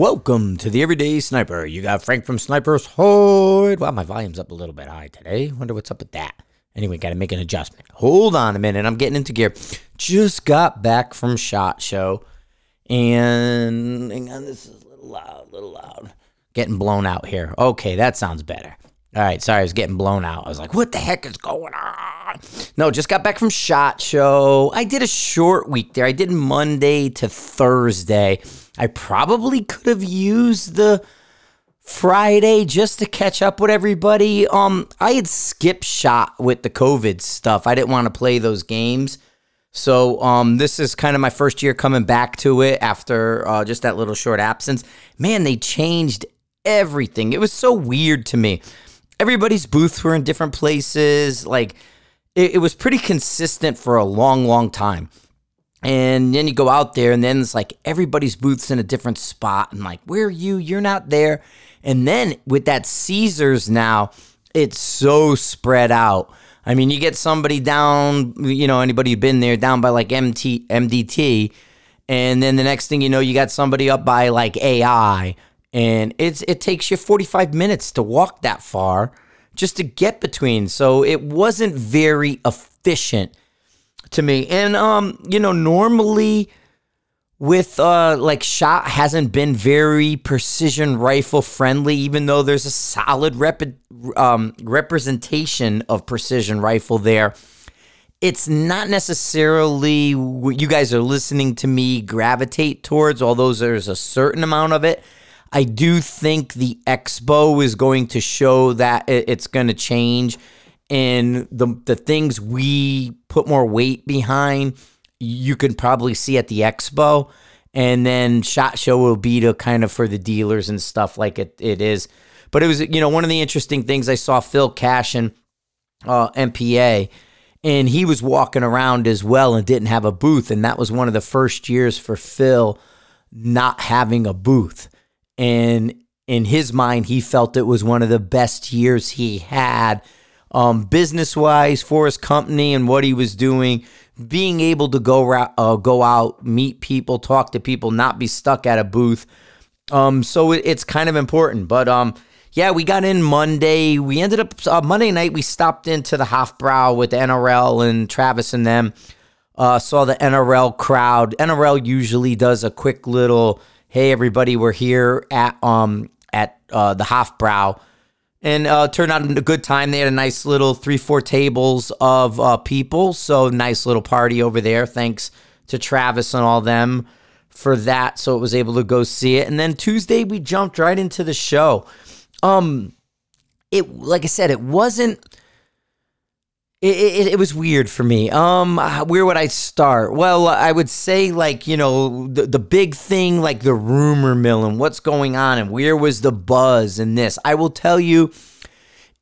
Welcome to the Everyday Sniper. You got Frank from Sniper's Hood. Wow, my volume's up a little bit high today. Wonder what's up with that. Anyway, got to make an adjustment. Hold on a minute. I'm getting into gear. Just got back from SHOT Show. And hang on, this is a little loud, a little loud. Getting blown out here. Okay, that sounds better. All right, sorry, I was getting blown out. I was like, what the heck is going on? No, just got back from SHOT Show. I did a short week there. I did Monday to Thursday. I probably could have used the Friday just to catch up with everybody. Um, I had skipped shot with the COVID stuff. I didn't want to play those games. So um, this is kind of my first year coming back to it after uh, just that little short absence. Man, they changed everything. It was so weird to me. Everybody's booths were in different places. Like it, it was pretty consistent for a long, long time. And then you go out there, and then it's like everybody's booth's in a different spot. And like, where are you? You're not there. And then with that Caesars now, it's so spread out. I mean, you get somebody down, you know, anybody who's been there down by like MT, MDT, and then the next thing you know, you got somebody up by like AI, and it's it takes you 45 minutes to walk that far just to get between. So it wasn't very efficient to me. And um, you know, normally with uh like shot hasn't been very precision rifle friendly even though there's a solid rep- um, representation of precision rifle there. It's not necessarily what you guys are listening to me gravitate towards although there's a certain amount of it. I do think the expo is going to show that it's going to change and the the things we put more weight behind you can probably see at the expo. And then shot show will be to kind of for the dealers and stuff like it, it is. But it was you know one of the interesting things i saw phil cashin uh, mpa and he was walking around as well and didn't have a booth. And that was one of the first years for phil not having a booth. And in his mind he felt it was one of the best years he had um, business wise for his company and what he was doing being able to go uh, go out, meet people, talk to people, not be stuck at a booth. Um, so it, it's kind of important. But um, yeah, we got in Monday. We ended up uh, Monday night. We stopped into the Hofbrau with NRL and Travis and them. Uh, saw the NRL crowd. NRL usually does a quick little, "Hey everybody, we're here at um at uh, the Hofbrau." And uh, turned out a good time. They had a nice little three, four tables of uh, people. So nice little party over there. Thanks to Travis and all them for that. So it was able to go see it. And then Tuesday we jumped right into the show. Um, it like I said, it wasn't it, it, it, was weird for me. Um, where would I start? Well, I would say like you know the the big thing, like the rumor mill and what's going on, and where was the buzz in this. I will tell you,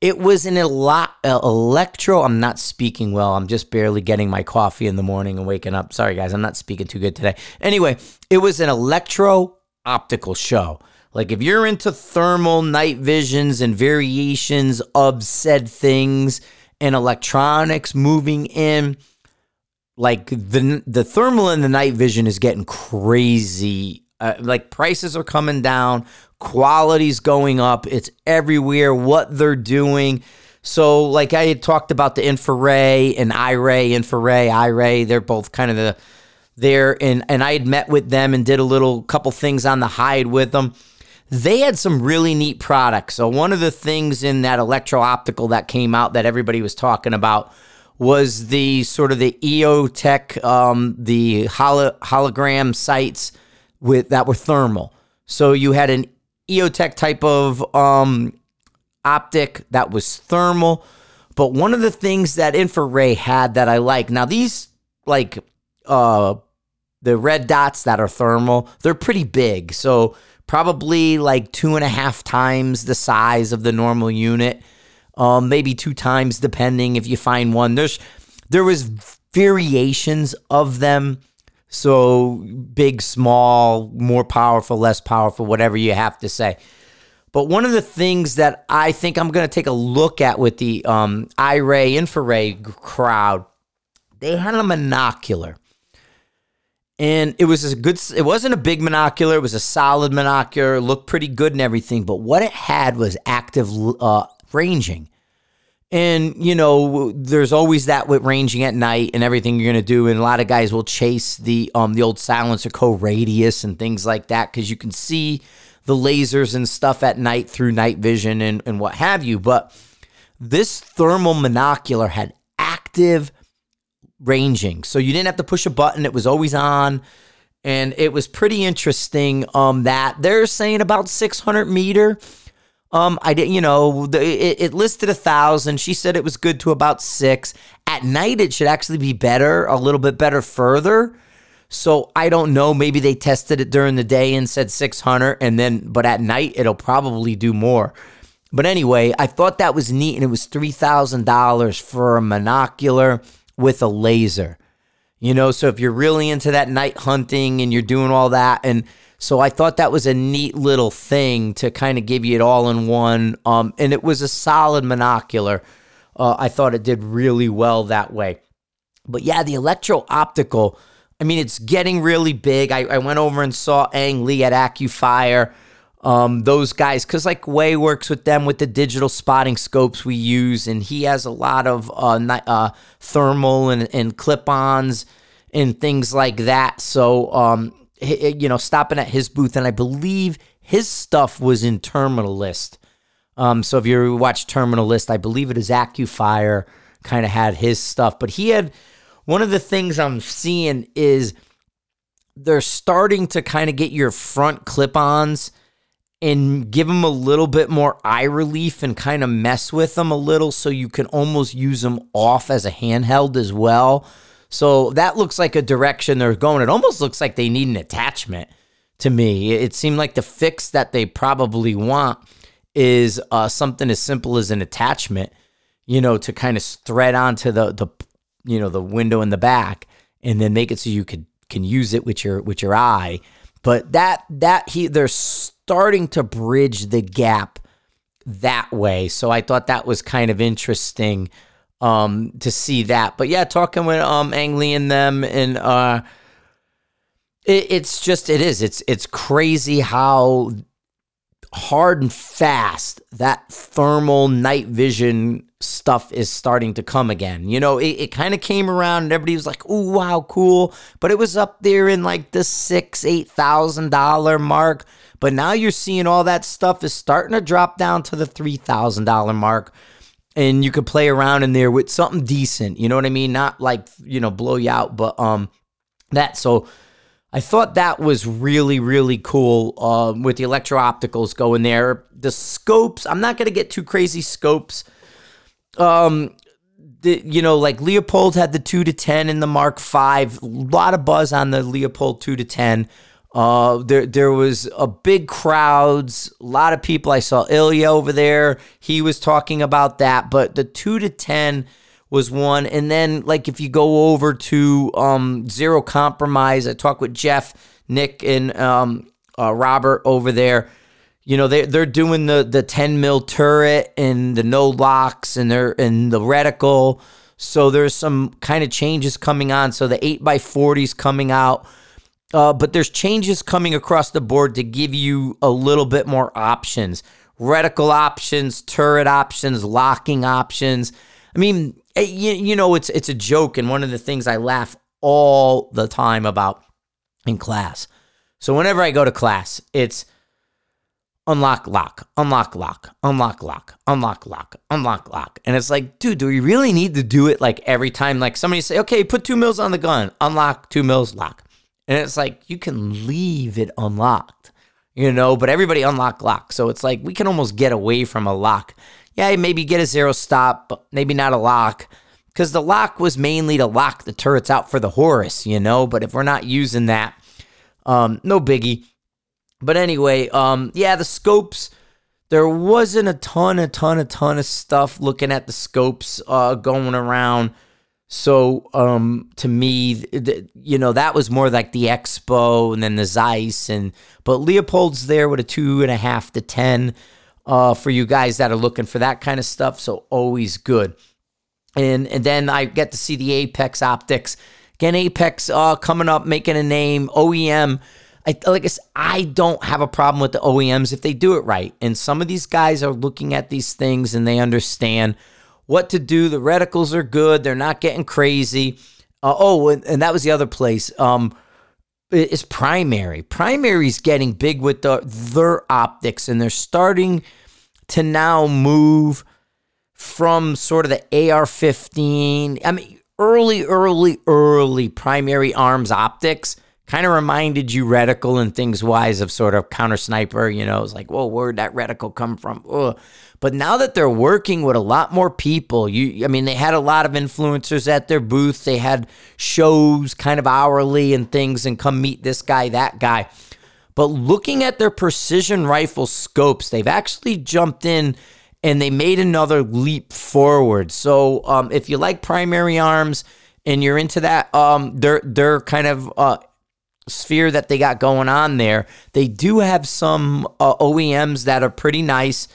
it was an lot uh, electro. I'm not speaking well. I'm just barely getting my coffee in the morning and waking up. Sorry guys, I'm not speaking too good today. Anyway, it was an electro optical show. Like if you're into thermal night visions and variations of said things and electronics moving in. Like the the thermal and the night vision is getting crazy. Uh, like prices are coming down. Quality's going up. It's everywhere what they're doing. So like i had talked about the InfiRay and iray InfiRay iray. They're both kind of the there and and i had met with them and did a little couple things on the hide with them they had some really neat products. So one of the things in that electro optical that came out that everybody was talking about was the sort of the EOTech, um, the holo- hologram sights with that were thermal. So you had an EOTech type of um, optic that was thermal. But one of the things that InfiRay had that I like now these like uh, the red dots that are thermal, they're pretty big. So probably like two and a half times the size of the normal unit. Um, maybe two times depending if you find one. There's there was variations of them. So big, small, more powerful, less powerful, whatever you have to say. But one of the things that I think I'm going to take a look at with the um, iRay InfiRay crowd, they had a monocular. And it was a good, it wasn't a big monocular. It was a solid monocular, looked pretty good and everything. But what it had was active uh, ranging. And, you know, there's always that with ranging at night and everything you're going to do. And a lot of guys will chase the, um, the old SilencerCo radius and things like that because you can see the lasers and stuff at night through night vision and, and what have you. But this thermal monocular had active ranging. So you didn't have to push a button, it was always on. And it was pretty interesting um, that they're saying about 600 meter. Um, I didn't, you know, the, it, it listed a thousand. She said it was good to about six. At night, it should actually be better, a little bit better further. So I don't know. Maybe they tested it during the day and said 600, and then, but at night, it'll probably do more. But anyway, I thought that was neat, and it was $3,000 for a monocular with a laser. You know, so if you're really into that night hunting and you're doing all that, and so I thought that was a neat little thing to kind of give you it all in one. Um, and it was a solid monocular. Uh, I thought it did really well that way. But yeah, the electro optical, I mean, it's getting really big. I, I went over and saw Ang Lee at AccuFire um, those guys, because like Way works with them with the digital spotting scopes we use, and he has a lot of uh, uh, thermal and, and clip ons and things like that. So, um, you know, stopping at his booth, and I believe his stuff was in Terminal List. Um, so if you watch Terminal List, I believe it is AccuFire kind of had his stuff, but he had one of the things I'm seeing is they're starting to kind of get your front clip-ons and give them a little bit more eye relief and kind of mess with them a little so you can almost use them off as a handheld as well. So that looks like a direction they're going. It almost looks like they need an attachment to me. It seemed like the fix that they probably want is uh, something as simple as an attachment, you know, to kind of thread onto the the you know the window in the back and then make it so you could can use it with your with your eye. But that that he they're starting to bridge the gap that way. So I thought that was kind of interesting um, to see that. But yeah, talking with um, Ang Lee and them, and uh, it, it's just it is it's it's crazy how hard and fast that thermal night vision stuff is starting to come again. You know, it, it kind of came around and everybody was like, "Oh wow, cool," but it was up there in like the six, eight thousand dollar mark. But now you're seeing all that stuff is starting to drop down to the $3,000 mark. And you could play around in there with something decent. You know what I mean? Not like, you know, blow you out, but um that. So I thought that was really, really cool um, with the electro opticals going there. The scopes, I'm not going to get too crazy scopes. Um, the, you know, like Leupold had the 2 to 10 in the Mark 5. A lot of buzz on the Leupold 2 to 10. Uh, there there was a big crowds, a lot of people. I saw Ilya over there. He was talking about that, but the two to ten was one. And then like if you go over to um, zero compromise, I talked with Jeff, Nick, and um, uh, Robert over there. You know they they're doing the the ten mil turret and the no locks and they're and the reticle. So there's some kind of changes coming on. So the eight by forties coming out uh, but there's changes coming across the board to give you a little bit more options reticle options, turret options, locking options. I mean, Eh, you, you know, it's it's a joke, and one of the things I laugh all the time about in class. So whenever I go to class, it's unlock lock, unlock lock, unlock lock, unlock lock, unlock lock. And it's like, dude, do we really need to do it like every time? Like somebody say, okay, put two mils on the gun, unlock two mils lock. And it's like you can leave it unlocked, you know, but everybody unlock lock. So it's like we can almost get away from a lock. Yeah, maybe get a zero stop, but maybe not a lock. Because the lock was mainly to lock the turrets out for the Horus, you know. But if we're not using that, um, no biggie. But anyway, um, yeah, the scopes. There wasn't a ton, a ton, a ton of stuff looking at the scopes uh, going around. So um, to me, th- you know, that was more like the Expo and then the Zeiss and but Leupold's there with a two and a half to ten uh, for you guys that are looking for that kind of stuff. So always good. And and then I get to see the Apex optics Again, Apex uh, coming up, making a name, OEM. I, like I, said, I don't have a problem with the OEMs if they do it right. And some of these guys are looking at these things and they understand what to do. The reticles are good. They're not getting crazy. Uh, oh, and, and, that was the other place. Um, is primary. Primary's getting big with the, their optics, and they're starting to now move from sort of the AR-15. I mean, early, early, early primary arms optics kind of reminded you reticle and things wise of sort of counter sniper. You know, it's like, whoa, where'd that reticle come from? Ugh. But now that they're working with a lot more people, you I mean they had a lot of influencers at their booth. They had shows kind of hourly and things and come meet this guy, that guy. But looking at their precision rifle scopes, they've actually jumped in and they made another leap forward. So um, if you like primary arms and you're into that, um, they're they're kind of uh, sphere that they got going on there. They do have some uh, OEMs that are pretty nice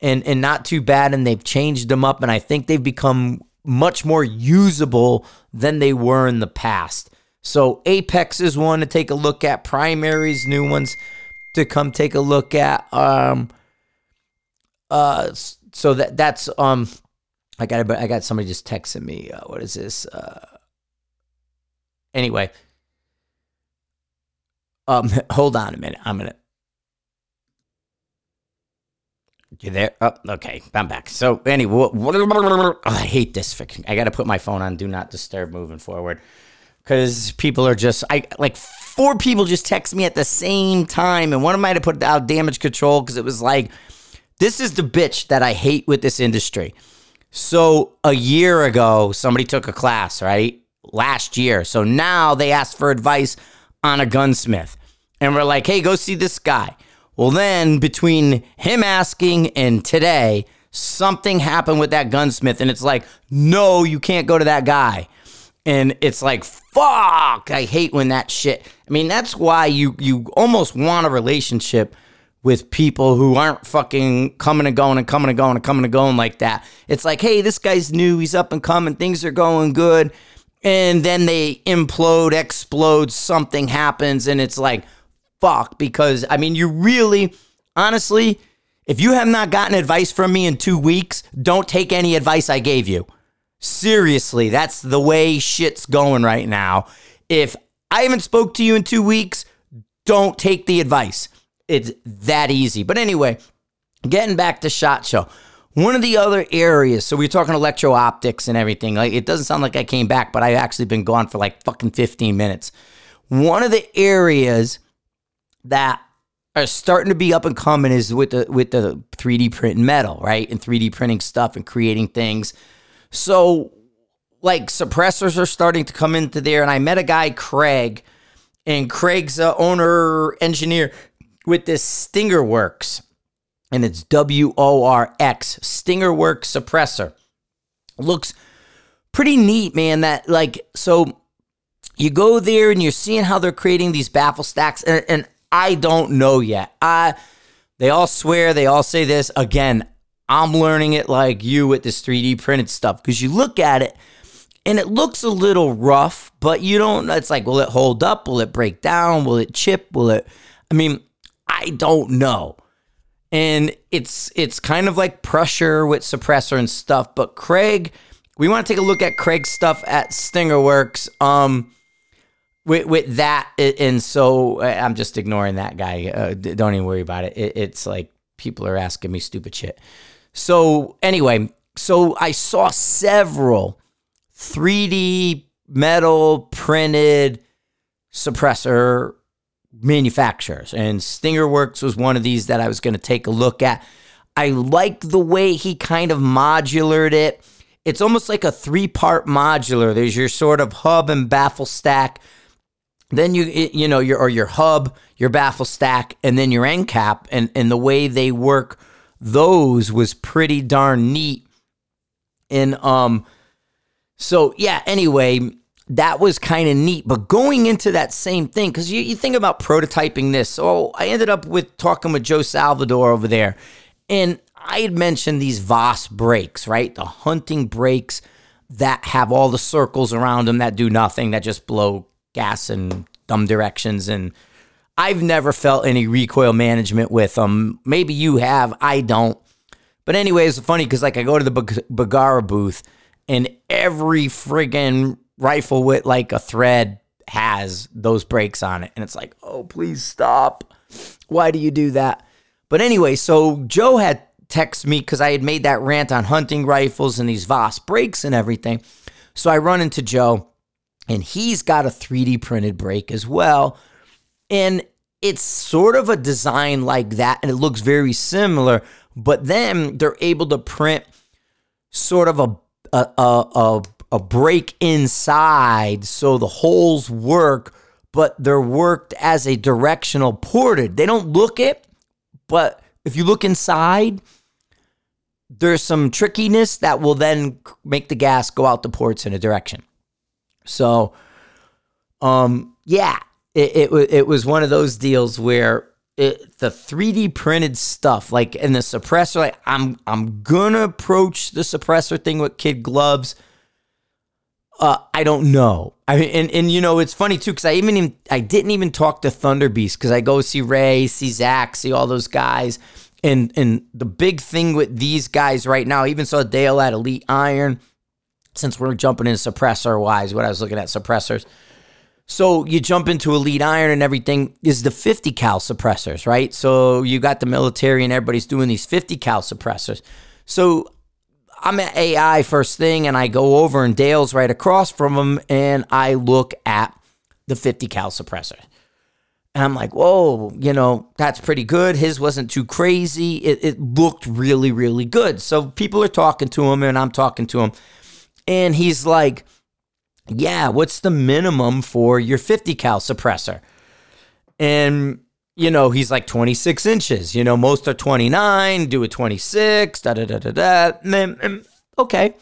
and and not too bad, and they've changed them up, and I think they've become much more usable than they were in the past. So Apex is one to take a look at. Primaries, new ones to come take a look at. Um, uh, so that that's um, I got I got somebody just texting me. Uh, what is this? Uh, anyway, um, hold on a minute. I'm gonna You there? Oh, okay. I'm back. So anyway, oh, I hate this. I got to put my phone on do not disturb moving forward because people are just I like four people just text me at the same time, and one of them had to put out damage control because it was like this is the bitch that I hate with this industry. So a year ago, somebody took a class, right? Last year. So now they asked for advice on a gunsmith, and we're like, hey, go see this guy. Well, then between him asking and today, something happened with that gunsmith, and it's like, no, you can't go to that guy. And it's like, fuck, I hate when that shit. I mean, that's why you you almost want a relationship with people who aren't fucking coming and going and coming and going and coming and going like that. It's like, hey, this guy's new, he's up and coming, things are going good. And then they implode, explode, something happens, and it's like, fuck because I mean, you really, honestly, if you have not gotten advice from me in two weeks, don't take any advice I gave you. Seriously, that's the way shit's going right now. If I haven't spoke to you in two weeks, don't take the advice. It's that easy. But anyway, getting back to SHOT Show. One of the other areas, so we are talking electro optics and everything. Like it doesn't sound like I came back, but I've actually been gone for like fucking 15 minutes. One of the areas that are starting to be up and coming is with the with the 3D print metal, right? And 3D printing stuff and creating things. So like suppressors are starting to come into there and I met a guy Craig and Craig's owner engineer with this Stinger Worx and it's W O R X Stinger Worx suppressor. Looks pretty neat, man. That like so you go there and you're seeing how they're creating these baffle stacks and, and I don't know yet. I they all swear, they all say this. Again, I'm learning it like you with this 3D printed stuff because you look at it and it looks a little rough, but you don't it's like will it hold up? Will it break down? Will it chip? Will it I mean, I don't know. And it's it's kind of like pressure with suppressor and stuff, but Craig, we want to take a look at Craig's stuff at Stinger Worx. Um with, with that, and so I'm just ignoring that guy. Uh, don't even worry about it. it. It's like people are asking me stupid shit. So anyway, so I saw several 3D metal printed suppressor manufacturers, and Stinger Worx was one of these that I was going to take a look at. I liked the way he kind of modulared it. It's almost like a three part modular. There's your sort of hub and baffle stack then you you know your or your hub, your baffle stack, and then your end cap, and and the way they work those was pretty darn neat. And um, so yeah. Anyway, that was kind of neat. But going into that same thing, because you, you think about prototyping this. So I ended up with talking with Joe Salvador over there, and I had mentioned these Voss brakes, right? The hunting brakes. that have all the circles around them that do nothing, that just blow gas in dumb directions. And I've never felt any recoil management with them. Maybe you have, I don't. But anyway, it's funny because like I go to the Bergara booth and every friggin' rifle with like a thread has those brakes on it. And it's like, oh, please stop. Why do you do that? But anyway, so Joe had texted me because I had made that rant on hunting rifles and these Voss brakes and everything. So I run into Joe and he's got a 3D printed brake as well. And it's sort of a design like that and it looks very similar, but then they're able to print sort of a a, a, a a break inside so the holes work, but they're worked as a directional ported. They don't look it, but if you look inside, there's some trickiness that will then make the gas go out the ports in a direction. So, um, yeah, it, it, it was one of those deals where it, the 3D printed stuff, like in the suppressor, like I'm I'm gonna approach the suppressor thing with kid gloves uh, I don't know. I mean, and, and you know, it's funny too because I even, even I didn't even talk to Thunder Beast because I go see Ray, see Zach, see all those guys, and and the big thing with these guys right now, I even saw Dale at Elite Iron. Since we're jumping in suppressor wise, what I was looking at suppressors. So you jump into Elite Iron and everything is the 50 cal suppressors, right? So you got the military and everybody's doing these 50 cal suppressors. So I'm at AI first thing, and I go over, and Dale's right across from him, and I look at the 50 cal suppressor. And I'm like, whoa, you know, that's pretty good. His wasn't too crazy. It, it looked really, really good. So people are talking to him, and I'm talking to him. And he's like, yeah, what's the minimum for your 50 cal suppressor? And you know, he's like 26 inches. You know, most are 29, do a 26, da da da da da. Okay.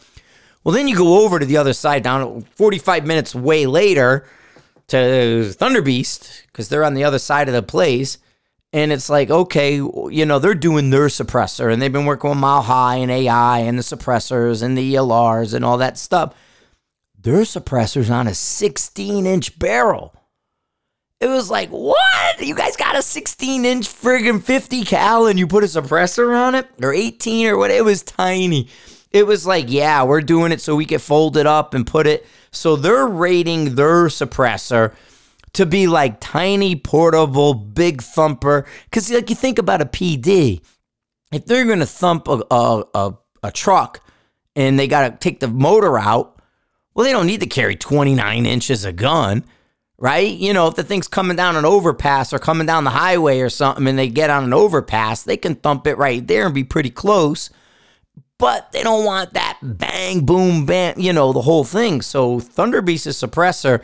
Well, then you go over to the other side, down 45 minutes way later to Thunder Beast, because they're on the other side of the place. And it's like, okay, you know, they're doing their suppressor and they've been working with Mile High and AI and the suppressors and the ELRs and all that stuff. Their suppressor's on a 16 inch barrel. It was like, what? You guys got a 16 inch friggin' 50 cal and you put a suppressor on it? Or 18 or what? It was tiny. It was like, yeah, we're doing it so we can fold it up and put it. So they're rating their suppressor to be like tiny, portable, big thumper. Because, like, you think about a PD, if they're going to thump a, a, a, a truck and they got to take the motor out, well, they don't need to carry 29 inches of gun right? You know, if the thing's coming down an overpass or coming down the highway or something and they get on an overpass, they can thump it right there and be pretty close. But they don't want that bang, boom, bang, you know, the whole thing. So Thunderbeast's suppressor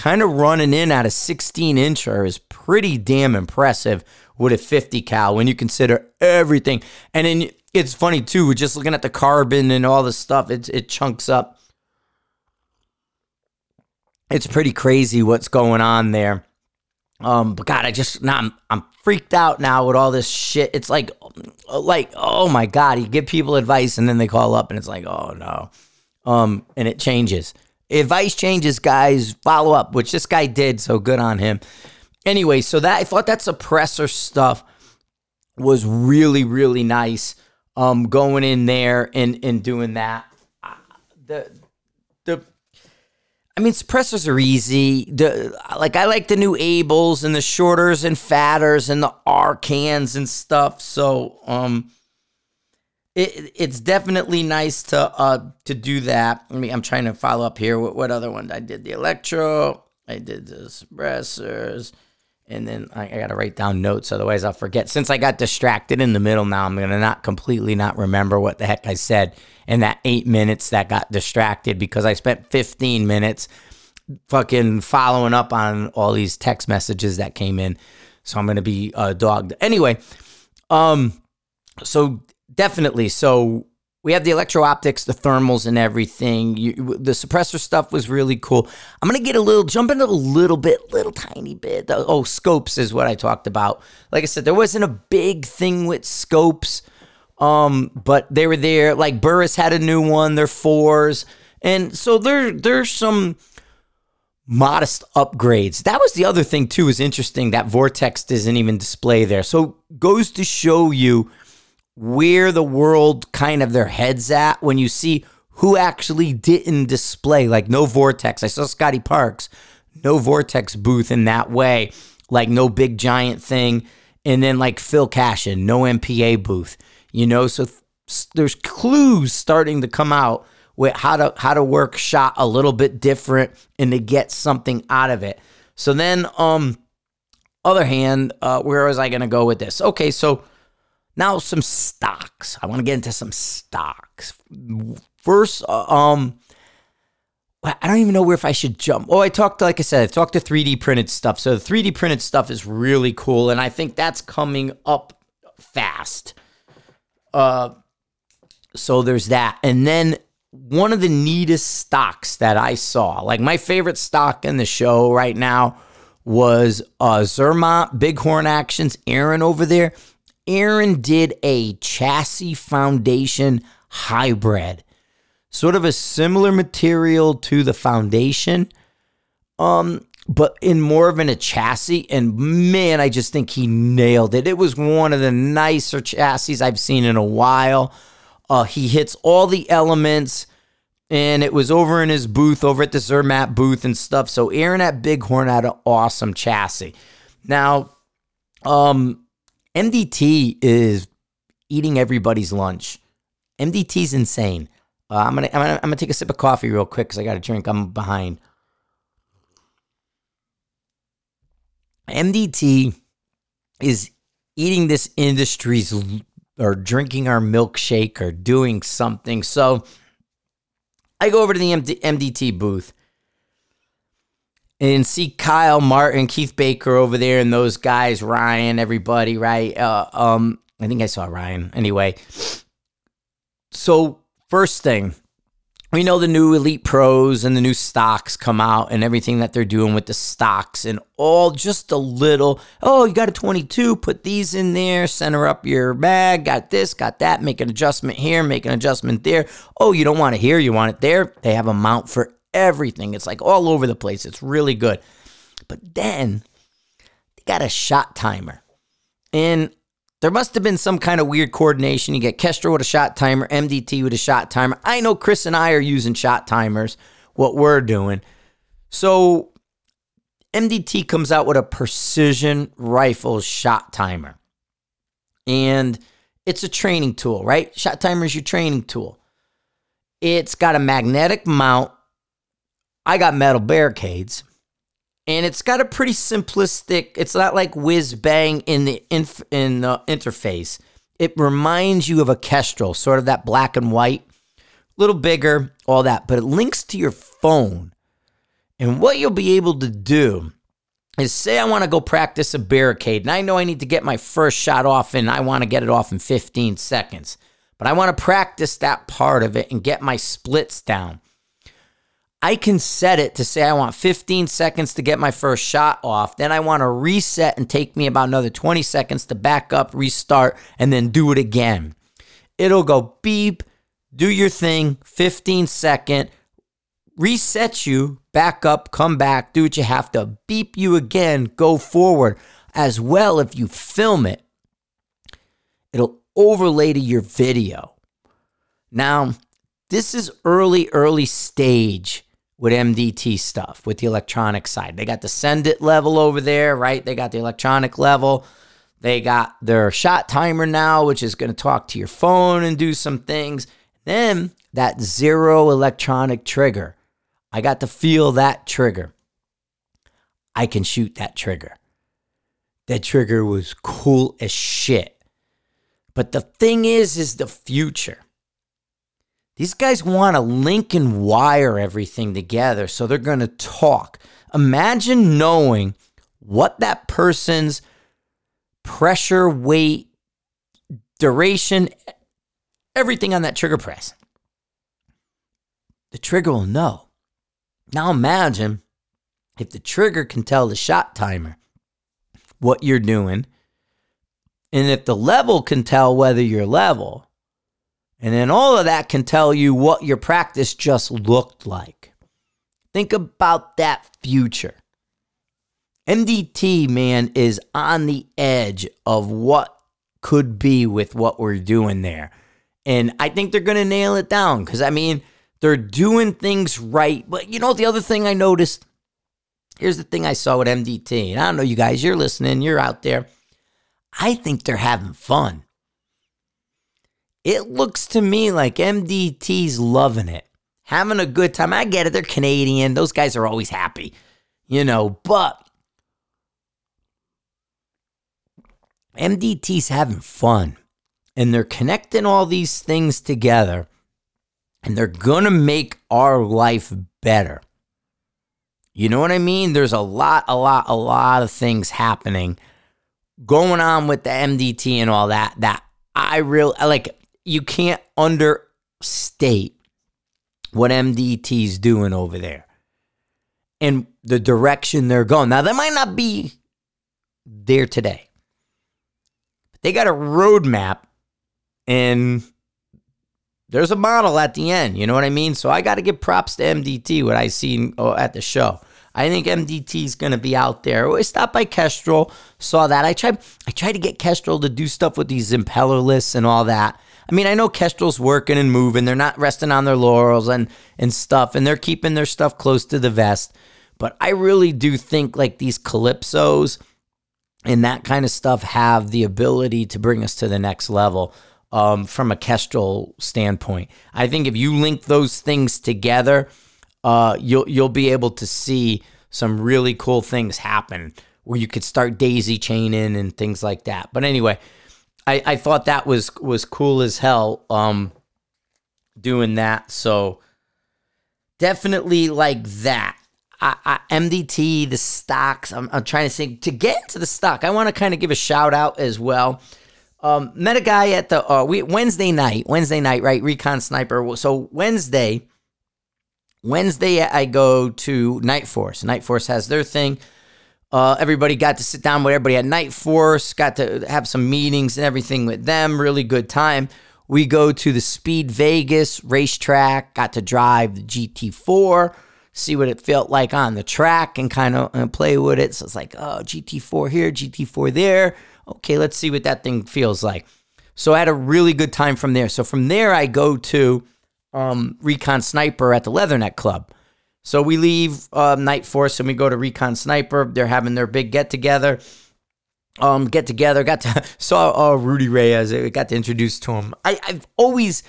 kind of running in at a 16 incher is pretty damn impressive with a 50 cal when you consider everything. And then it's funny too, just looking at the carbon and all the stuff, it, it chunks up it's pretty crazy what's going on there. Um, but God, I just now I'm I'm freaked out now with all this shit. It's like, like oh my God, you give people advice and then they call up and it's like, oh no, um, and it changes. Advice changes, guys. Follow up, which this guy did, so good on him. Anyway, so that I thought that suppressor stuff was really really nice. Um, going in there and and doing that. The the I mean, suppressors are easy. The, like I like the new Abels and the shorters and fatters and the Arkans and stuff. So um, it it's definitely nice to uh to do that. I mean, I'm trying to follow up here. What, what other one? I did the electro. I did the suppressors. And then I, I got to write down notes, otherwise I'll forget. Since I got distracted in the middle now, I'm to not completely not remember what the heck I said in that eight minutes that got distracted because I spent 15 minutes fucking following up on all these text messages that came in. So I'm to be uh, dogged. Anyway, um, so definitely. So we have the electro optics, the thermals, and everything. You, the suppressor stuff was really cool. I'm gonna get a little jump into a little bit, little tiny bit. Oh, scopes is what I talked about. Like I said, there wasn't a big thing with scopes, um, but they were there. Like Burris had a new one. They're fours, And so there there's some modest upgrades. That was the other thing too is interesting that Vortex doesn't even display there. So goes to show you where the world kind of their heads at when you see who actually didn't display like no Vortex. I saw Scotty Parks, no Vortex booth in that way, like no big giant thing and then like Phil Cashin, no MPA booth, you know. So th- there's clues starting to come out with how to how to work shot a little bit different and to get something out of it. So then, um, other hand, uh, where was I to go with this? Okay, so now some stocks. I want to get into some stocks first. Uh, um, I don't even know where if I should jump. Oh, I talked, like I said, I talked to 3D printed stuff. So the 3D printed stuff is really cool, and I think that's coming up fast. Uh, so there's that, and then one of the neatest stocks that I saw, like my favorite stock in the show right now, was uh, Zermatt Bighorn Actions. Aaron over there, Aaron did a chassis foundation hybrid sort of a similar material to the foundation, um, but in more of an, a chassis. And man, I just think he nailed it. It was one of the nicer chassis I've seen in a while. Uh, he hits all the elements, and it was over in his booth, over at the Zermatt booth and stuff. So Aaron at Bighorn had an awesome chassis. Now, um, MDT is eating everybody's lunch. MDT's insane. Uh, I'm gonna I'm gonna I'm gonna take a sip of coffee real quick because I got to drink. I'm behind. MDT is eating this industry's or drinking our milkshake or doing something. So I go over to the MD, MDT booth and see Kyle Martin, Keith Baker over there, and those guys, Ryan, everybody, right? Uh, um, I think I saw Ryan anyway. So First thing, we know the new Elite Pros and the new stocks come out and everything that they're doing with the stocks and all just a little. Oh, you got a 22, put these in there, center up your bag, got this, got that, make an adjustment here, make an adjustment there. Oh, you don't want it here, you want it there. They have a mount for everything. It's like all over the place. It's really good. But then they got a shot timer. And there must have been some kind of weird coordination. You get Kestrel with a shot timer, MDT with a shot timer. I know Chris and I are using shot timers, what we're doing. So MDT comes out with a precision rifle shot timer. And it's a training tool, right? Shot timer is your training tool. It's got a magnetic mount. I got metal barricades and it's got a pretty simplistic. It's not like whiz bang in the inf, in the interface. It reminds you of a Kestrel, sort of that black and white, little bigger, all that, but it links to your phone. And what you'll be able to do is say I want to go practice a barricade, and I know I need to get my first shot off, and I want to get it off in 15 seconds. But I want to practice that part of it and get my splits down. I can set it to say I want 15 seconds to get my first shot off. Then I want to reset and take me about another 20 seconds to back up, restart, and then do it again. It'll go beep, do your thing, 15 second, reset you, back up, come back, do what you have to, beep you again, go forward. As well, if you film it, it'll overlay to your video. Now, this is early, early stage with MDT stuff, with the electronic side. They got the send it level over there, right? They got the electronic level. They got their shot timer now, which is going to talk to your phone and do some things. Then that zero electronic trigger. I got to feel that trigger. I can shoot that trigger. That trigger was cool as shit. But the thing is, is the future. These guys want to link and wire everything together, so they're going to talk. Imagine knowing what that person's pressure, weight, duration, everything on that trigger press. The trigger will know. Now imagine if the trigger can tell the shot timer what you're doing, and if the level can tell whether you're level And then all of that can tell you what your practice just looked like. Think about that future. MDT, man, is on the edge of what could be with what we're doing there. And I think they're going to nail it down because, I mean, they're doing things right. But you know, the other thing I noticed here's the thing I saw with MDT. And I don't know, you guys, you're listening, you're out there. I think they're having fun. It looks to me like MDT's loving it, having a good time. I get it, they're Canadian. Those guys are always happy, you know, but MDT's having fun and they're connecting all these things together and they're going to make our life better. You know what I mean? There's a lot, a lot, a lot of things happening going on with the MDT and all that that I really like. You can't understate what MDT's doing over there and the direction they're going. Now, they might not be there today, but they got a roadmap and there's a model at the end. You know what I mean? So I got to give props to MDT, what I seen oh, uh, at the show. I think MDT is going to be out there. I stopped by Kestrel, saw that. I tried I tried to get Kestrel to do stuff with these impellerless and all that. I mean, I know Kestrel's working and moving. They're not resting on their laurels and and stuff, and they're keeping their stuff close to the vest. But I really do think like these calypsos and that kind of stuff have the ability to bring us to the next level um, from a Kestrel standpoint. I think if you link those things together, uh, you'll you'll be able to see some really cool things happen where you could start daisy chaining and things like that. But anyway, I, I thought that was was cool as hell um, doing that. So definitely like that. I, I, MDT, the stocks. I'm, I'm trying to say to get into the stock. I want to kind of give a shout out as well. Um, met a guy at the uh, we, Wednesday night. Wednesday night, right? Recon Sniper. So Wednesday, Wednesday, I go to Nightforce. Night Force has their thing. Uh, everybody got to sit down with everybody at Nightforce, got to have some meetings and everything with them. Really good time. We go to the SpeedVegas racetrack, got to drive the GT4, see what it felt like on the track and kind of uh, play with it. So it's like, oh, GT4 here, GT4 there. Okay, let's see what that thing feels like. So I had a really good time from there. So from there, I go to um, Recon Sniper at the Leatherneck Club. So we leave uh, Nightforce and we go to Recon Sniper. They're having their big get together. Um, get together. Got to saw uh, Rudy Reyes. Got to introduce to him. I, I've always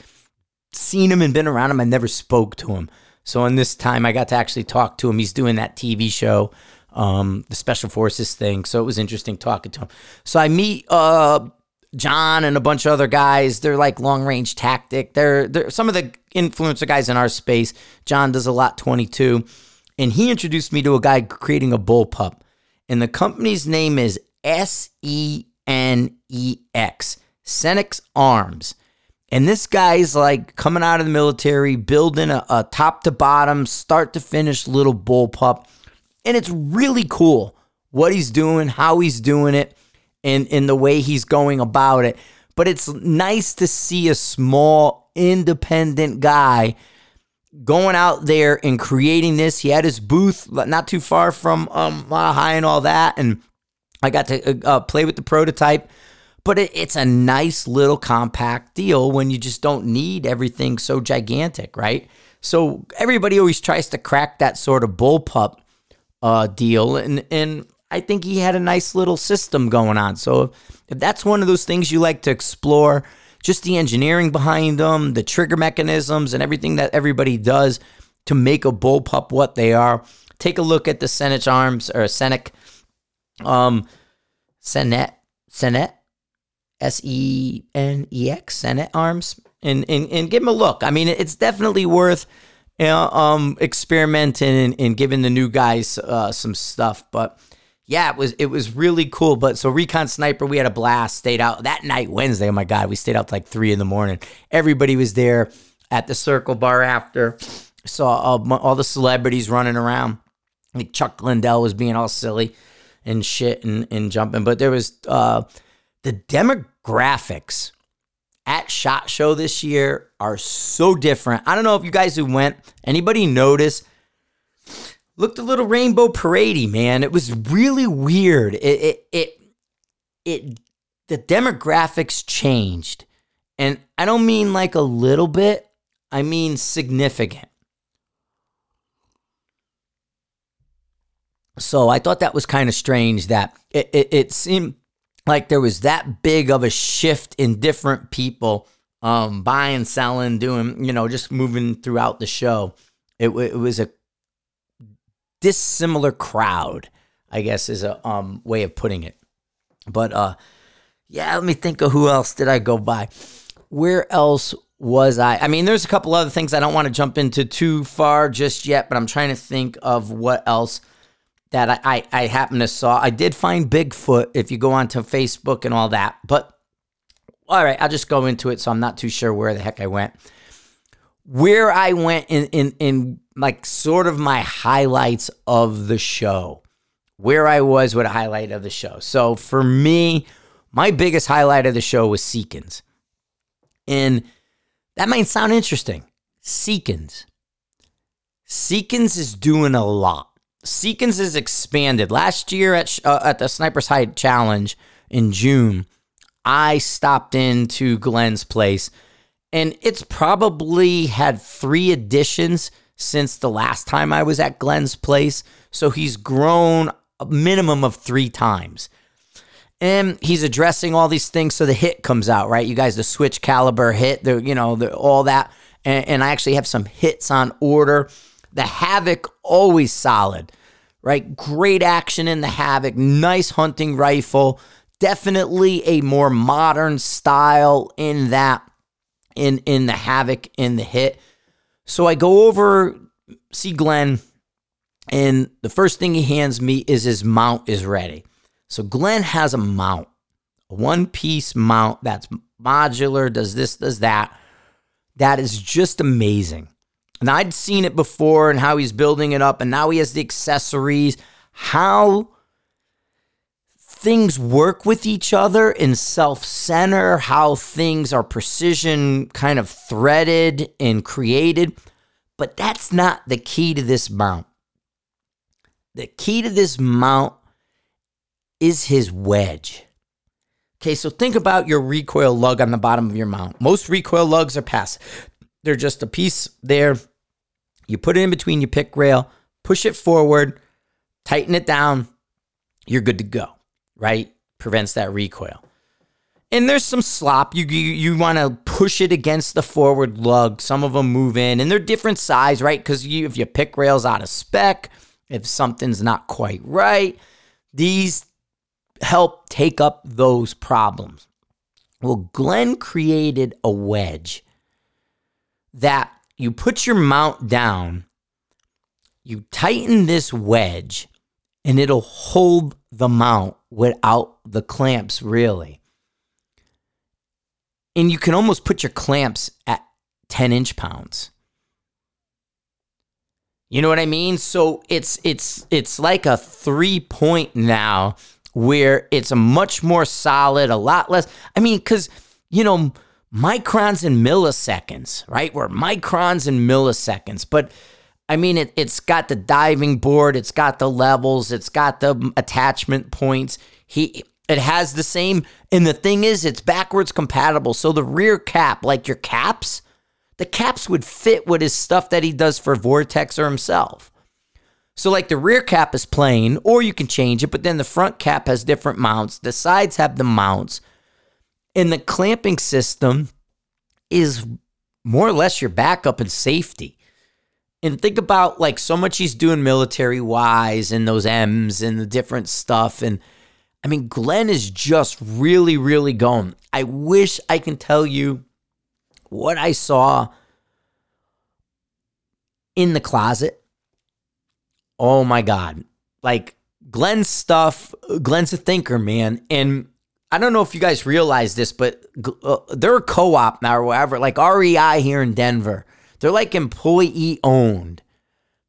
seen him and been around him. I never spoke to him. So in this time, I got to actually talk to him. He's doing that TV show, um, the Special Forces thing. So it was interesting talking to him. So I meet uh, John and a bunch of other guys. They're like long range tactic. They're they're some of the influencer guys in our space. John does a lot 22. And he introduced me to a guy creating a bullpup. And the company's name is S E N E X, Senex Arms. And this guy's like coming out of the military, building a, a top to bottom, start to finish little bullpup. And it's really cool what he's doing, how he's doing it, and in the way he's going about it. But it's nice to see a small independent guy going out there and creating this. He had his booth not too far from um, Mile High and all that, and I got to uh, uh, play with the prototype. But it, it's a nice little compact deal when you just don't need everything so gigantic, right? So everybody always tries to crack that sort of bullpup uh, deal, and and I think he had a nice little system going on. So if, that's one of those things you like to explore just the engineering behind them, the trigger mechanisms, and everything that everybody does to make a bullpup what they are. Take a look at the Senate arms or Senec, um, Senet, Senet, S E N E X, Senate arms, and, and and give them a look. I mean, it's definitely worth you know, um, experimenting and, and, giving the new guys uh, some stuff, but yeah, it was it was really cool. But so Recon Sniper, we had a blast. Stayed out that night, Wednesday. Oh my god, we stayed out till like three in the morning. Everybody was there at the Circle Bar after. Saw all, all the celebrities running around. Like Chuck Lindell was being all silly and shit and, and jumping. But there was uh, the demographics at SHOT Show this year are so different. I don't know if you guys who went, anybody notice? Looked a little rainbow paradey, man. It was really weird. It it it it the demographics changed. And I don't mean like a little bit, I mean significant. So I thought that was kind of strange that it, it, it, seemed like there was that big of a shift in different people um, buying, selling, doing, you know, just moving throughout the show. It, it was a dissimilar crowd, I guess is a um, way of putting it. But uh, yeah, let me think of who else did I go by. Where else was I? I mean, there's a couple other things I don't want to jump into too far just yet, but I'm trying to think of what else that I, I, I happen to saw. I did find Bigfoot if you go onto Facebook and all that. But all right, I'll just go into it so I'm not too sure where the heck I went. Where I went in in in like sort of my highlights of the show. Where I was with a highlight of the show. So for me, my biggest highlight of the show was Seekins. And that might sound interesting. Seekins. Seekins is doing a lot. Seekins is expanded. Last year at uh, at the Sniper's Hide Challenge in June, I stopped into Glenn's place, and it's probably had three additions since the last time I was at Glenn's place. So he's grown a minimum of three times. And he's addressing all these things so the hit comes out, right? You guys, the switch caliber hit, the you know, the, all that. And, and I actually have some hits on order the Havak, always solid, right? Great action in the Havak, nice hunting rifle. Definitely a more modern style in that, in, in the Havak, in the hit. So I go over, see Glenn, and the first thing he hands me is his mount is ready. So Glenn has a mount, a one piece mount that's modular, does this, does that. That is just amazing. And I'd seen it before and how he's building it up, and now he has the accessories, how things work with each other in self center, how things are precision kind of threaded and created. But that's not the key to this mount. The key to this mount is his wedge. Okay, so think about your recoil lug on the bottom of your mount. Most recoil lugs are passive. They're just a piece there you put it in between your pick rail, push it forward, tighten it down, you're good to go, right? Prevents that recoil. And there's some slop. You you, you want to push it against the forward lug. Some of them move in, and they're different size, right? Because you, if your pick rail's out of spec, if something's not quite right, these help take up those problems. Well, Glenn created a wedge that you put your mount down, you tighten this wedge, and it'll hold the mount without the clamps, really. And you can almost put your clamps at 10 inch pounds. You know what I mean? So it's it's it's like a three point now where it's a much more solid, a lot less. I mean, because you know, microns and milliseconds, right? We're microns and milliseconds. But I mean, it, it's got the diving board, it's got the levels, it's got the attachment points. He it has the same, and the thing is, it's backwards compatible. So the rear cap, like your caps, the caps would fit with his stuff that he does for Vortex or himself. So, like the rear cap is plain, or you can change it, but then the front cap has different mounts. The sides have the mounts. And the clamping system is more or less your backup and safety. And think about like so much he's doing military wise and those M's and the different stuff. And I mean, Glenn is just really, really going. I wish I can tell you what I saw in the closet. Oh my God. Like Glenn's stuff, Glenn's a thinker, man. And I don't know if you guys realize this, but uh, they're a co-op now or whatever, like REI here in Denver. They're like employee owned.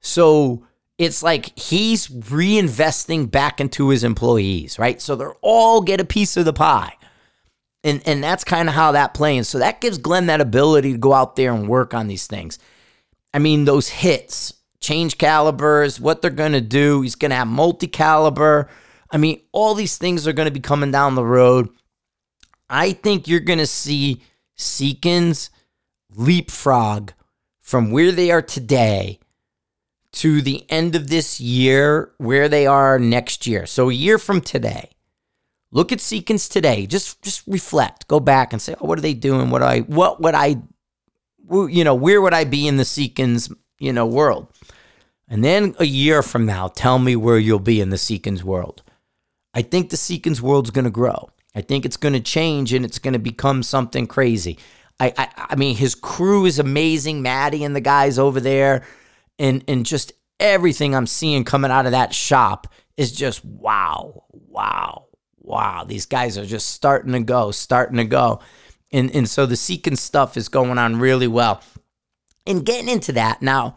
So it's like he's reinvesting back into his employees, right? So they're all get a piece of the pie. And and that's kind of how that plays. So that gives Glenn that ability to go out there and work on these things. I mean, those hits, change calibers, what they're gonna do. He's gonna have multi-caliber. I mean, all these things are gonna be coming down the road. I think you're gonna see Seekins leapfrog from where they are today to the end of this year, where they are next year. So a year from today Look at Seekins today. Just just reflect. Go back and say, oh, what are they doing? What do I what would I you know, where would I be in the Seekins, you know, world? And then a year from now, tell me where you'll be in the Seekins world. I think the Seekins world's going to grow. I think it's going to change and it's going to become something crazy. I, I I mean, his crew is amazing. Maddie and the guys over there, and and just everything I'm seeing coming out of that shop is just wow, wow, wow, these guys are just starting to go, starting to go. And, and so the Seekins stuff is going on really well. And getting into that, now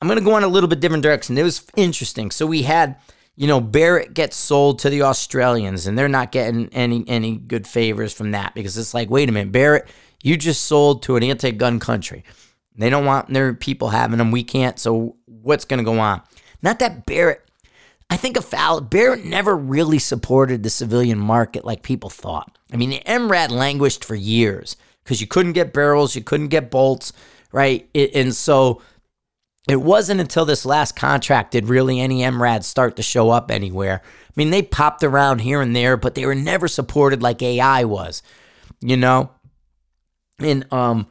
I'm to go on a little bit different direction. It was interesting. So we had, you know, Barrett gets sold to the Australians, and they're not getting any any good favors from that because it's like, wait a minute, Barrett, you just sold to an anti-gun country. They don't want their people having them. We can't. So what's going to go on? Not that Barrett I think a foul Barrett never really supported the civilian market like people thought. I mean, the MRAD languished for years because you couldn't get barrels, you couldn't get bolts, right? It, and so it wasn't until this last contract did really any MRAD start to show up anywhere. I mean, they popped around here and there, but they were never supported like AI was, you know? And um,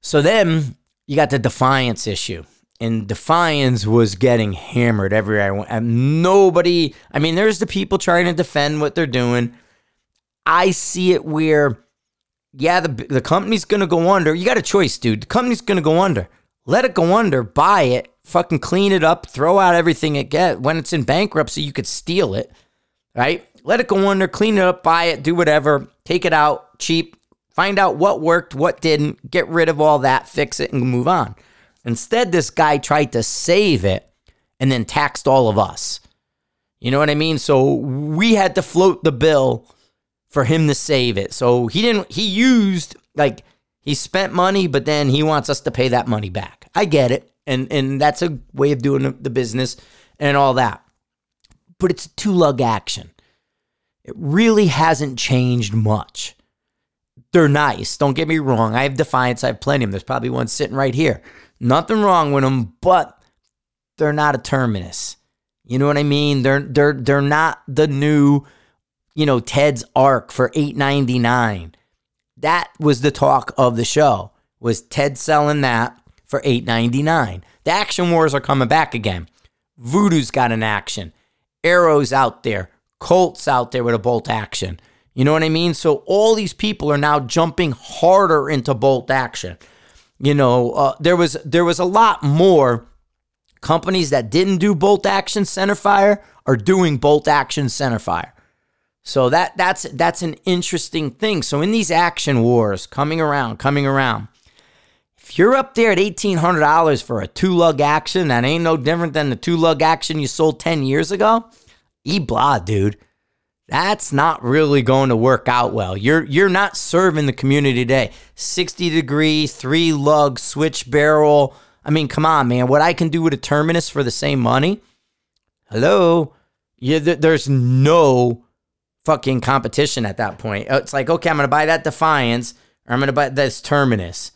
so then you got the Defiance issue and Defiance was getting hammered everywhere. And nobody, I mean, there's the people trying to defend what they're doing. I see it where, yeah, the, the company's going to go under. You got a choice, dude. The company's going to go under. Let it go under, buy it, fucking clean it up, throw out everything it get. When it's in bankruptcy, you could steal it, right? Let it go under, clean it up, buy it, do whatever, take it out cheap, find out what worked, what didn't, get rid of all that, fix it, and move on. Instead, this guy tried to save it and then taxed all of us. You know what I mean? So we had to float the bill for him to save it. So he didn't, he used, like, he spent money, but then he wants us to pay that money back. I get it. And, and that's a way of doing the business and all that. But it's a two lug action. It really hasn't changed much. They're nice. Don't get me wrong. I have Defiance. I have plenty of them. There's probably one sitting right here. Nothing wrong with them, but they're not a Terminus. You know what I mean? They're they're they're not the new, you know, Ted's Arc for 8.99. That was the talk of the show. Was Ted selling that for 8.99? The action wars are coming back again. Vudoo's got an action. Aero's out there. Colts out there with a bolt action. You know what I mean? So all these people are now jumping harder into bolt action. You know, uh, there was there was a lot more companies that didn't do bolt action center fire are doing bolt action center fire. So that that's that's an interesting thing. So in these action wars coming around, coming around, if you're up there at eighteen hundred dollars for a two lug action, that ain't no different than the two lug action you sold ten years ago. E blah, dude that's not really going to work out well. You're you're not serving the community today. 60 degree, three lug switch barrel. I mean, come on, man. What I can do with a Terminus for the same money? Hello? Yeah, there's no fucking competition at that point. Uh, it's like, okay, I'm going to buy that Defiance or I'm going to buy this Terminus.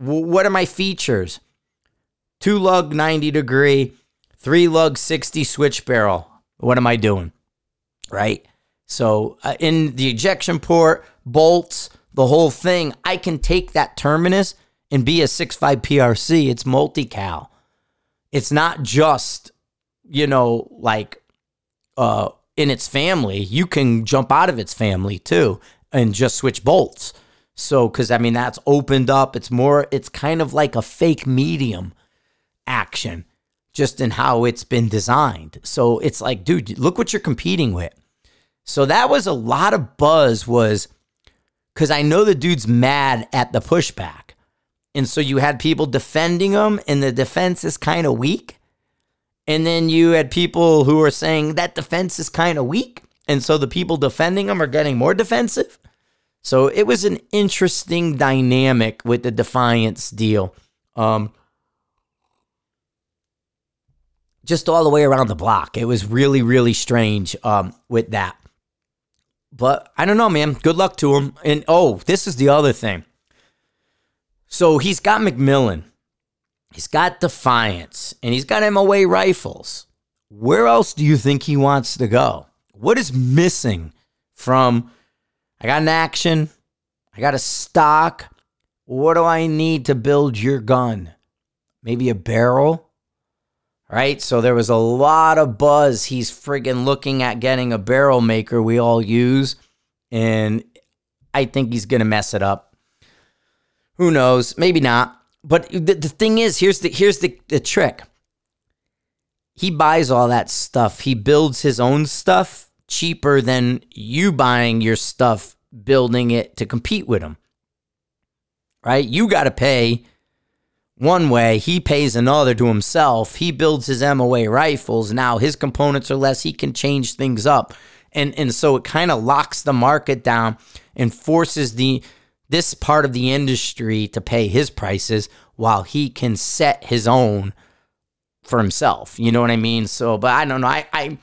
W- what are my features? Two lug 90 degree, three lug 60 switch barrel. What am I doing? Right? So uh, in the ejection port, bolts, the whole thing, I can take that Terminus and be a 6.5 PRC. It's multi-cal. It's not just, you know, like uh, in its family. You can jump out of its family too and just switch bolts. So, because I mean, that's opened up. It's more, it's kind of like a fake medium action just in how it's been designed. So it's like, dude, look what you're competing with. So that was a lot of buzz was because I know the dude's mad at the pushback. And so you had people defending him, and the defense is kind of weak. And then you had people who are saying that defense is kind of weak. And so the people defending him are getting more defensive. So it was an interesting dynamic with the Defiance deal. Um, just all the way around the block. It was really, really strange um, with that. But I don't know, man. Good luck to him. And oh, this is the other thing. So he's got McMillan, he's got Defiance, and he's got MOA rifles. Where else do you think he wants to go? What is missing from I got an action, I got a stock. What do I need to build your gun? Maybe a barrel? Right? So there was a lot of buzz. He's friggin' looking at getting a barrel maker we all use. And I think he's to mess it up. Who knows? Maybe not. But the, the thing is, here's the here's the, the trick. He buys all that stuff. He builds his own stuff cheaper than you buying your stuff, building it to compete with him. Right? You got to pay one way, he pays another to himself. He builds his MOA rifles. Now his components are less, he can change things up. And and so it kind of locks the market down and forces the this part of the industry to pay his prices while he can set his own for himself. You know what I mean? So, but I don't know. I, I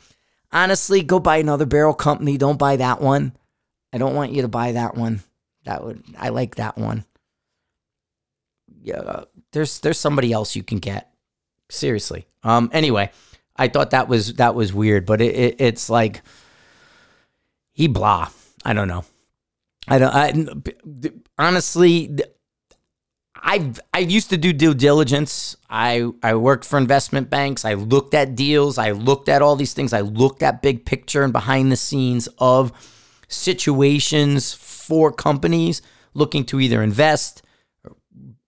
honestly go buy another barrel company. Don't buy that one. I don't want you to buy that one. That would I like that one. There's there's somebody else you can get. Seriously. Um. Anyway, I thought that was that was weird, but it, it it's like he blah. I don't know. I don't. I, honestly, I I used to do due diligence. I I worked for investment banks. I looked at deals. I looked at all these things. I looked at big picture and behind the scenes of situations for companies looking to either invest,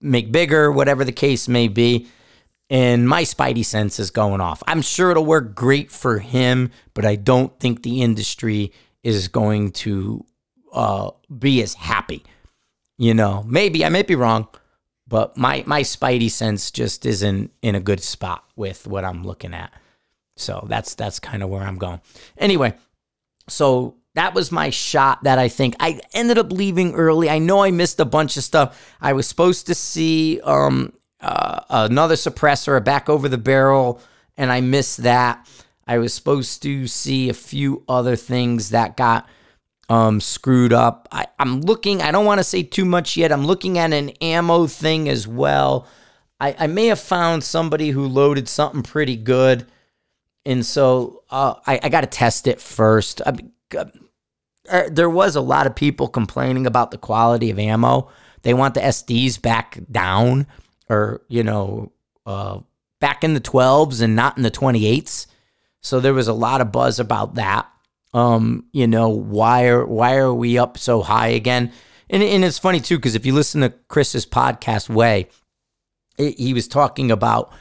make bigger, whatever the case may be. And my spidey sense is going off. I'm sure it'll work great for him, but I don't think the industry is going to uh, be as happy. You know, maybe I may be wrong, but my my spidey sense just isn't in a good spot with what I'm looking at. So that's that's kind of where I'm going. Anyway, so that was my shot that I think I ended up leaving early. I know I missed a bunch of stuff. I was supposed to see um, uh, another suppressor, a back over the barrel, and I missed that. I was supposed to see a few other things that got um, screwed up. I, I'm looking, I don't want to say too much yet. I'm looking at an ammo thing as well. I, I may have found somebody who loaded something pretty good. And so uh, I, I got to test it first. I, uh, there was a lot of people complaining about the quality of ammo. They want the SDs back down or, you know, uh, back in the 12s and not in the 28s. So there was a lot of buzz about that. Um, you know, why are why are we up so high again? And, and it's funny too because if you listen to Chris's podcast, way it, he was talking about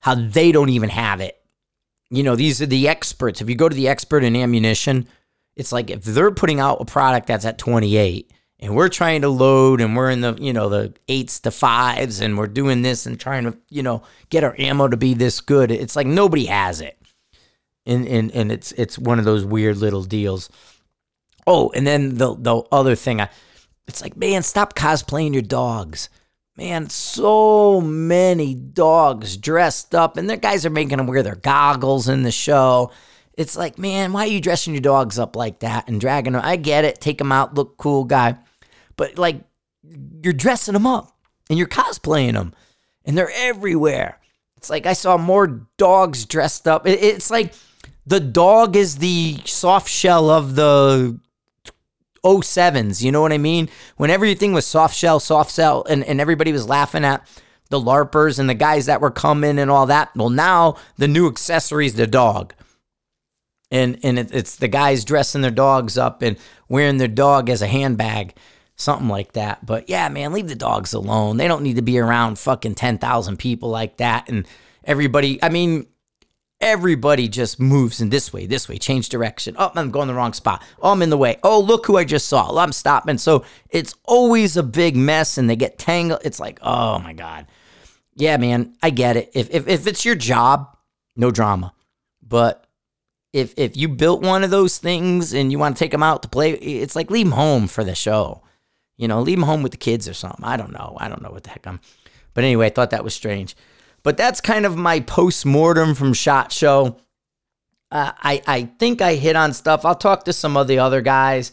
how they don't even have it. You know, these are the experts. If you go to the expert in ammunition, it's like if they're putting out a product that's at 28 and we're trying to load and we're in the you know the eights to fives and we're doing this and trying to you know get our ammo to be this good it's like nobody has it. And and, and it's it's one of those weird little deals. Oh and then the the other thing i it's like man stop cosplaying your dogs. Man so many dogs dressed up and the guys are making them wear their goggles in the show it's like, man, why are you dressing your dogs up like that and dragging them? I get it. Take them out, look cool, guy. But like, you're dressing them up and you're cosplaying them and they're everywhere. It's like I saw more dogs dressed up. It's like the dog is the soft shell of the 07s. You know what I mean? When everything was soft shell, soft shell, and, and everybody was laughing at the LARPers and the guys that were coming and all that. Well, now the new accessory is the dog and and it, it's the guys dressing their dogs up and wearing their dog as a handbag, something like that. But yeah, man, leave the dogs alone. They don't need to be around fucking ten thousand people like that. And everybody, I mean, everybody just moves in this way, this way, change direction. Oh, I'm going the wrong spot. Oh, I'm in the way. Oh, look who I just saw. Oh, I'm stopping. So it's always a big mess, and they get tangled. It's like, oh my god. Yeah, man, I get it. If if if it's your job, no drama. But if if you built one of those things and you want to take them out to play, it's like leave them home for the show. You know, leave them home with the kids or something. I don't know. I don't know what the heck I'm. But anyway, I thought that was strange. But that's kind of my post mortem from Shot Show. Uh, I I think I hit on stuff. I'll talk to some of the other guys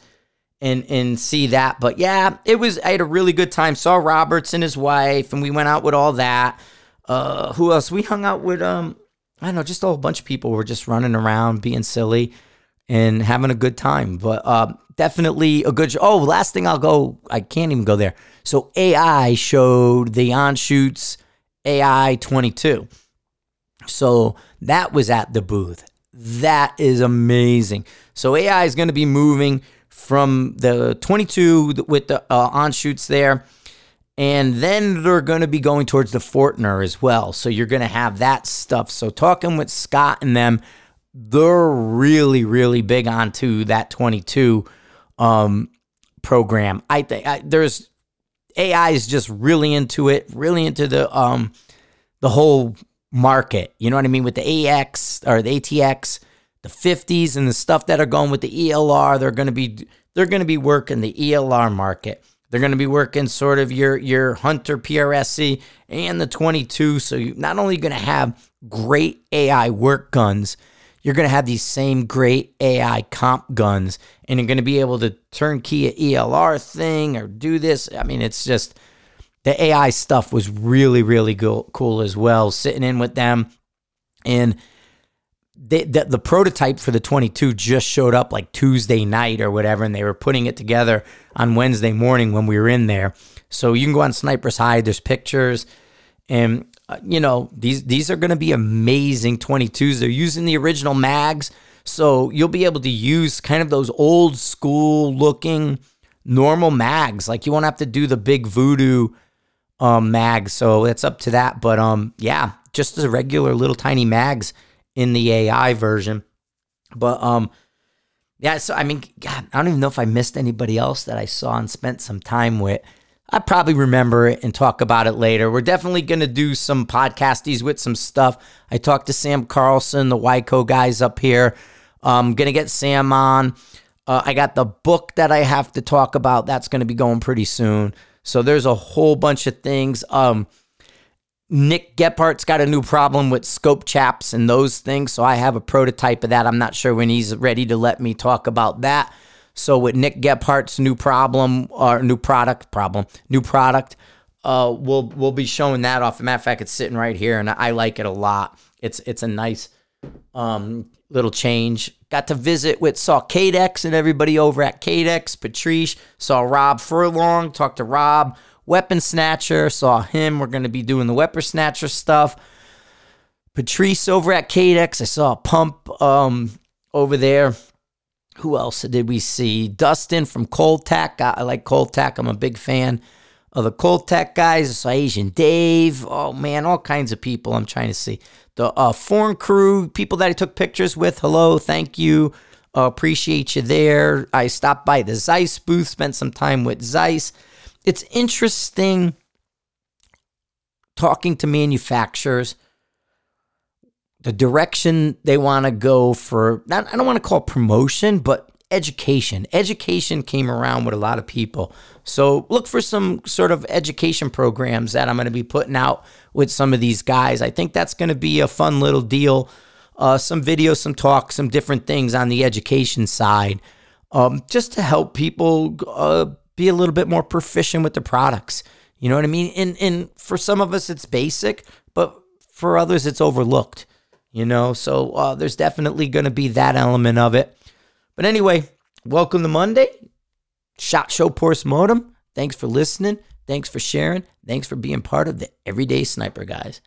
and and see that. But yeah, it was. I had a really good time. Saw Roberts and his wife, and we went out with all that. Uh, who else? We hung out with um I don't know, just a whole bunch of people were just running around, being silly, and having a good time. But uh, definitely a good show. Oh, last thing I'll go. I can't even go there. So AI showed the Anschütz AI 22. So that was at the booth. That is amazing. So AI is going to be moving from the 22 with the uh, Anschütz there and then they're going to be going towards the Fortner as well. So you're going to have that stuff. So talking with Scott and them, they're really, really big onto that 22 um, program. I think there's AI is just really into it, really into the um, the whole market. You know what I mean with the AX or the ATX, the 50s, and the stuff that are going with the ELR. They're going to be they're going to be working the ELR market. They're going to be working sort of your your Hunter PRSC and the 22. So you're not only going to have great AI work guns, you're going to have these same great AI comp guns, and you're going to be able to turnkey a ELR thing or do this. I mean, it's just the AI stuff was really really cool as well. Sitting in with them and the, the prototype for the 22 just showed up like Tuesday night or whatever, and they were putting it together on Wednesday morning when we were in there. So you can go on Sniper's Hide. There's pictures, and uh, you know these these are going to be amazing 22s. They're using the original mags, so you'll be able to use kind of those old school looking normal mags. Like you won't have to do the big Vudoo um, mags. So it's up to that. But um, yeah, just as regular little tiny mags in the AI version. But um yeah, so I mean, God, I don't even know if I missed anybody else that I saw and spent some time with. I probably remember it and talk about it later. We're definitely going to do some podcasties with some stuff. I talked to Sam Carlson, the Wyco guys up here. I'm um, going to get Sam on. Uh, I got the book that I have to talk about. That's going to be going pretty soon. So there's a whole bunch of things. Um, Nick Gephardt's got a new problem with scope chaps and those things. So I have a prototype of that. I'm not sure when he's ready to let me talk about that. So with Nick Gephardt's new problem or new product problem, new product, uh, we'll we'll be showing that off. As a matter of fact, it's sitting right here, and I like it a lot. It's it's a nice um, little change. Got to visit with saw Cadex and everybody over at Cadex. Patrice saw Rob Furlong. Talked to Rob Weapon Snatcher, saw him. We're going to be doing the Weapon Snatcher stuff. Patrice over at Cadex, I saw a pump um, over there. Who else did we see? Dustin from Cold Tech. I, I like Cold Tech. I'm a big fan of the Cold Tech guys. I saw Asian Dave. Oh man, all kinds of people I'm trying to see. The uh, foreign crew, people that I took pictures with. Hello, thank you. Uh, appreciate you there. I stopped by the Zeiss booth, spent some time with Zeiss it's interesting talking to manufacturers the direction they want to go for not, I don't want to call promotion, but education. Education came around with a lot of people. So look for some sort of education programs that I'm going to be putting out with some of these guys. I think that's going to be a fun little deal. Uh, some videos, some talks some different things on the education side, um, just to help people uh, be a little bit more proficient with the products. You know what I mean? And and for some of us it's basic, but for others it's overlooked. You know, so uh, there's definitely going to be that element of it. But anyway, welcome to Monday. Shot Show Post Modem. Thanks for listening. Thanks for sharing. Thanks for being part of the Everyday Sniper, guys.